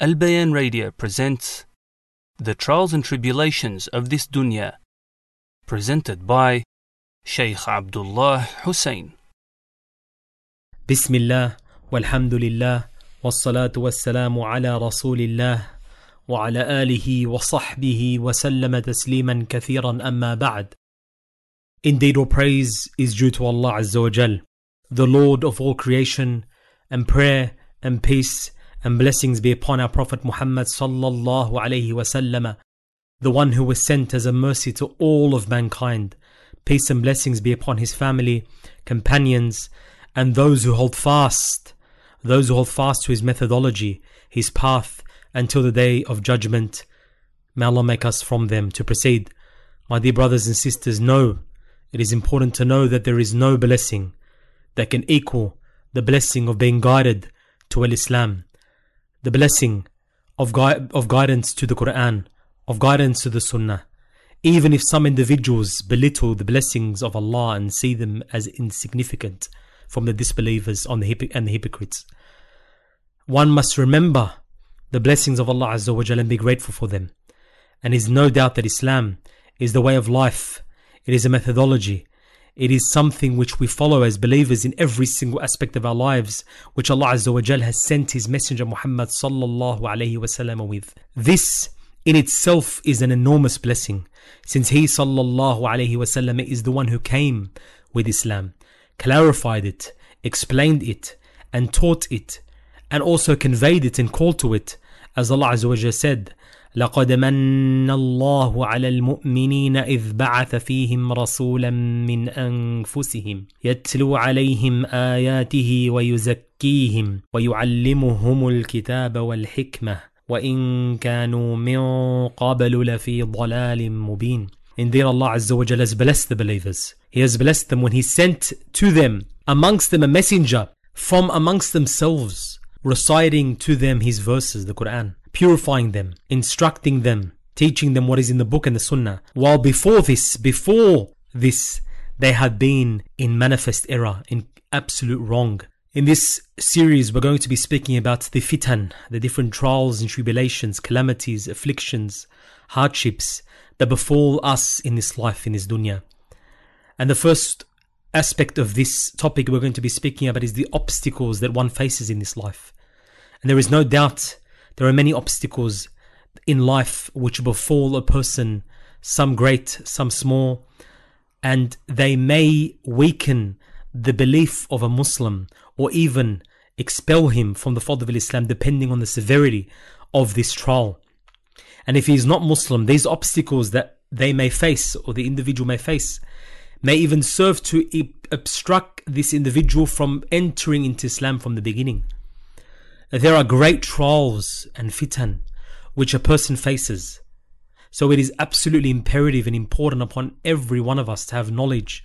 Al Bayan Radio presents The Trials and Tribulations of This Dunya, presented by Shaykh Abdullah Hussein. Bismillah, walhamdulillah, wassalatu wassalamu ala rasulillah, wa ala alihi wa sahbihi wa sallama tasliman kathiran amma ba'd. Indeed, all praise is due to Allah Azza wa Jal, the Lord of all creation, and prayer and peace and blessings be upon our Prophet Muhammad sallallahu alaihi wasallam, the one who was sent as a mercy to all of mankind. Peace and blessings be upon his family, companions, and those who hold fast, those who hold fast to his methodology, his path, until the day of judgment. May Allah make us from them to proceed. My dear brothers and sisters, know it is important to know that there is no blessing that can equal the blessing of being guided to Al Islam, the blessing of, gui- of guidance to the Quran, of guidance to the Sunnah. Even if some individuals belittle the blessings of Allah and see them as insignificant from the disbelievers on the hypo- and the hypocrites, one must remember the blessings of Allah Azza wa and be grateful for them. And is no doubt that Islam is the way of life. It is a methodology. It is something which we follow as believers in every single aspect of our lives, which Allah Azza wa Jal has sent His Messenger Muhammad sallallahu alayhi wasallam with. This in itself is an enormous blessing, since He sallallahu alayhi wasallam is the one who came with Islam, clarified it, explained it, and taught it, and also conveyed it and called to it, as Allah Azza wa Jal said, لقد من الله على المؤمنين إذ بعث فيهم رسولا من أنفسهم يتلو عليهم آياته ويزكيهم ويعلمهم الكتاب والحكمة وإن كانوا من قبل لفي ضلال مبين Indeed Allah Azza wa Jalla has blessed the believers. He has blessed them when He sent to them amongst them a messenger from amongst themselves reciting to them His verses, the Quran purifying them, instructing them, teaching them what is in the book and the sunnah. While before this, before this, they had been in manifest error, in absolute wrong. In this series, we're going to be speaking about the fitan, the different trials and tribulations, calamities, afflictions, hardships that befall us in this life, in this dunya. And the first aspect of this topic we're going to be speaking about is the obstacles that one faces in this life. And there is no doubt there are many obstacles in life which befall a person, some great, some small, and they may weaken the belief of a Muslim or even expel him from the fold of Islam depending on the severity of this trial. And if he is not Muslim, these obstacles that they may face or the individual may face may even serve to obstruct this individual from entering into Islam from the beginning. There are great trials and fitan which a person faces. So it is absolutely imperative and important upon every one of us to have knowledge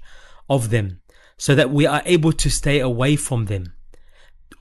of them so that we are able to stay away from them.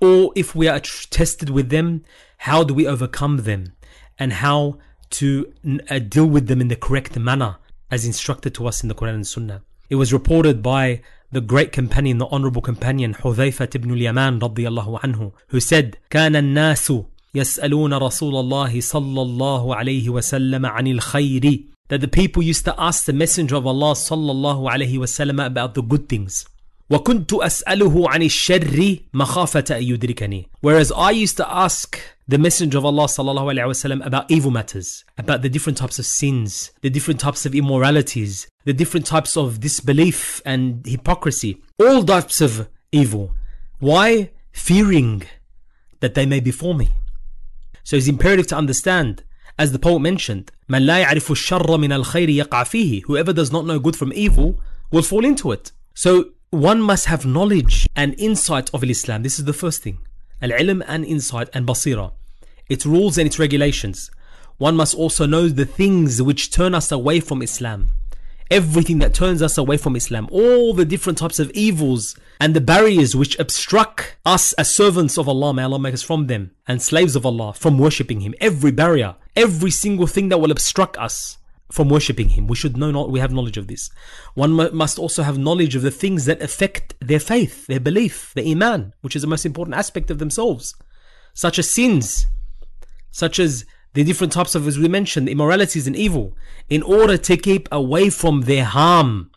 Or if we are tested with them, how do we overcome them and how to uh, deal with them in the correct manner as instructed to us in the Quran and Sunnah. It was reported by the great companion, the honorable companion, Hudhayfa ibn al-Yaman radiyallahu anhu, who said, كان الناس يسألون رسول الله صلى الله عليه وسلم عن الخير that the people used to ask the messenger of Allah صلى الله عليه وسلم about the good things. وكنت أسأله عن الشر مخافة أن يدركني. Whereas I used to ask the messenger of Allah صلى الله عليه وسلم about evil matters, about the different types of sins, the different types of immoralities, the different types of disbelief and hypocrisy, all types of evil. Why? Fearing that they may befall me. So it's imperative to understand, as the poet mentioned, من لا يعرف الشر من الخير يقع فيه. Whoever does not know good from evil will fall into it. So one must have knowledge and insight of Islam. This is the first thing. Al-ilm and insight and basira. Its rules and its regulations. One must also know the things which turn us away from Islam. Everything that turns us away from Islam. All the different types of evils and the barriers which obstruct us as servants of Allah. May Allah make us from them. And slaves of Allah from worshipping Him. Every barrier. Every single thing that will obstruct us from worshipping him. We should know not we have knowledge of this. One must also have knowledge of the things that affect their faith, their belief, their iman, which is the most important aspect of themselves, such as sins, such as the different types of, as we mentioned, immoralities and evil, in order to keep away from their harm.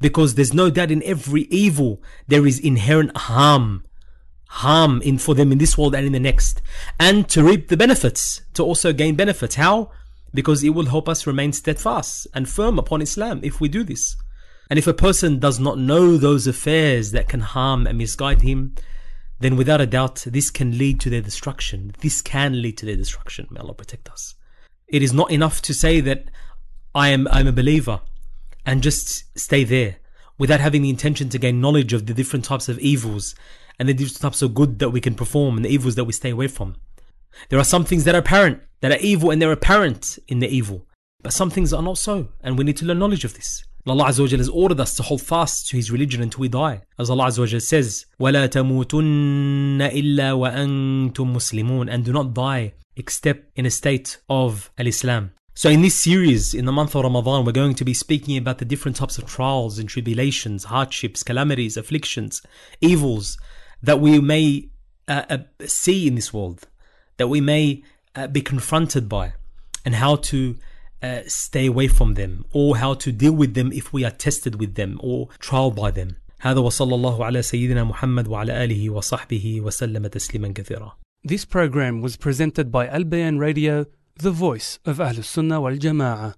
Because there's no doubt in every evil there is inherent harm. Harm in for them in this world and in the next. And to reap the benefits, to also gain benefits. How? Because it will help us remain steadfast and firm upon Islam if we do this. And if a person does not know those affairs that can harm and misguide him, then without a doubt, this can lead to their destruction. This can lead to their destruction. May Allah protect us. It is not enough to say that I am I'm a believer and just stay there without having the intention to gain knowledge of the different types of evils and the different types of good that we can perform and the evils that we stay away from. There are some things that are apparent, that are evil and they're apparent in the evil. But some things are not so, and we need to learn knowledge of this. Allah Azza wa has ordered us to hold fast to His religion until we die. As Allah Azza wa says, وَلَا تَمُوتُنَّ إِلَّا وَأَنْتُمْ مُسْلِمُونَ And do not die except in a state of Al-Islam. So in this series, in the month of Ramadan, we're going to be speaking about the different types of trials and tribulations, hardships, calamities, afflictions, evils that we may uh, uh, see in this world, that we may uh, be confronted by, and how to uh, stay away from them or how to deal with them if we are tested with them or trialed by them هذا وصلى الله على سيدنا محمد وعلى آله وصحبه وسلم تسليما كثيرا This program was presented by Al Bayan Radio, the voice of Ahlus Sunnah wal Jama'ah.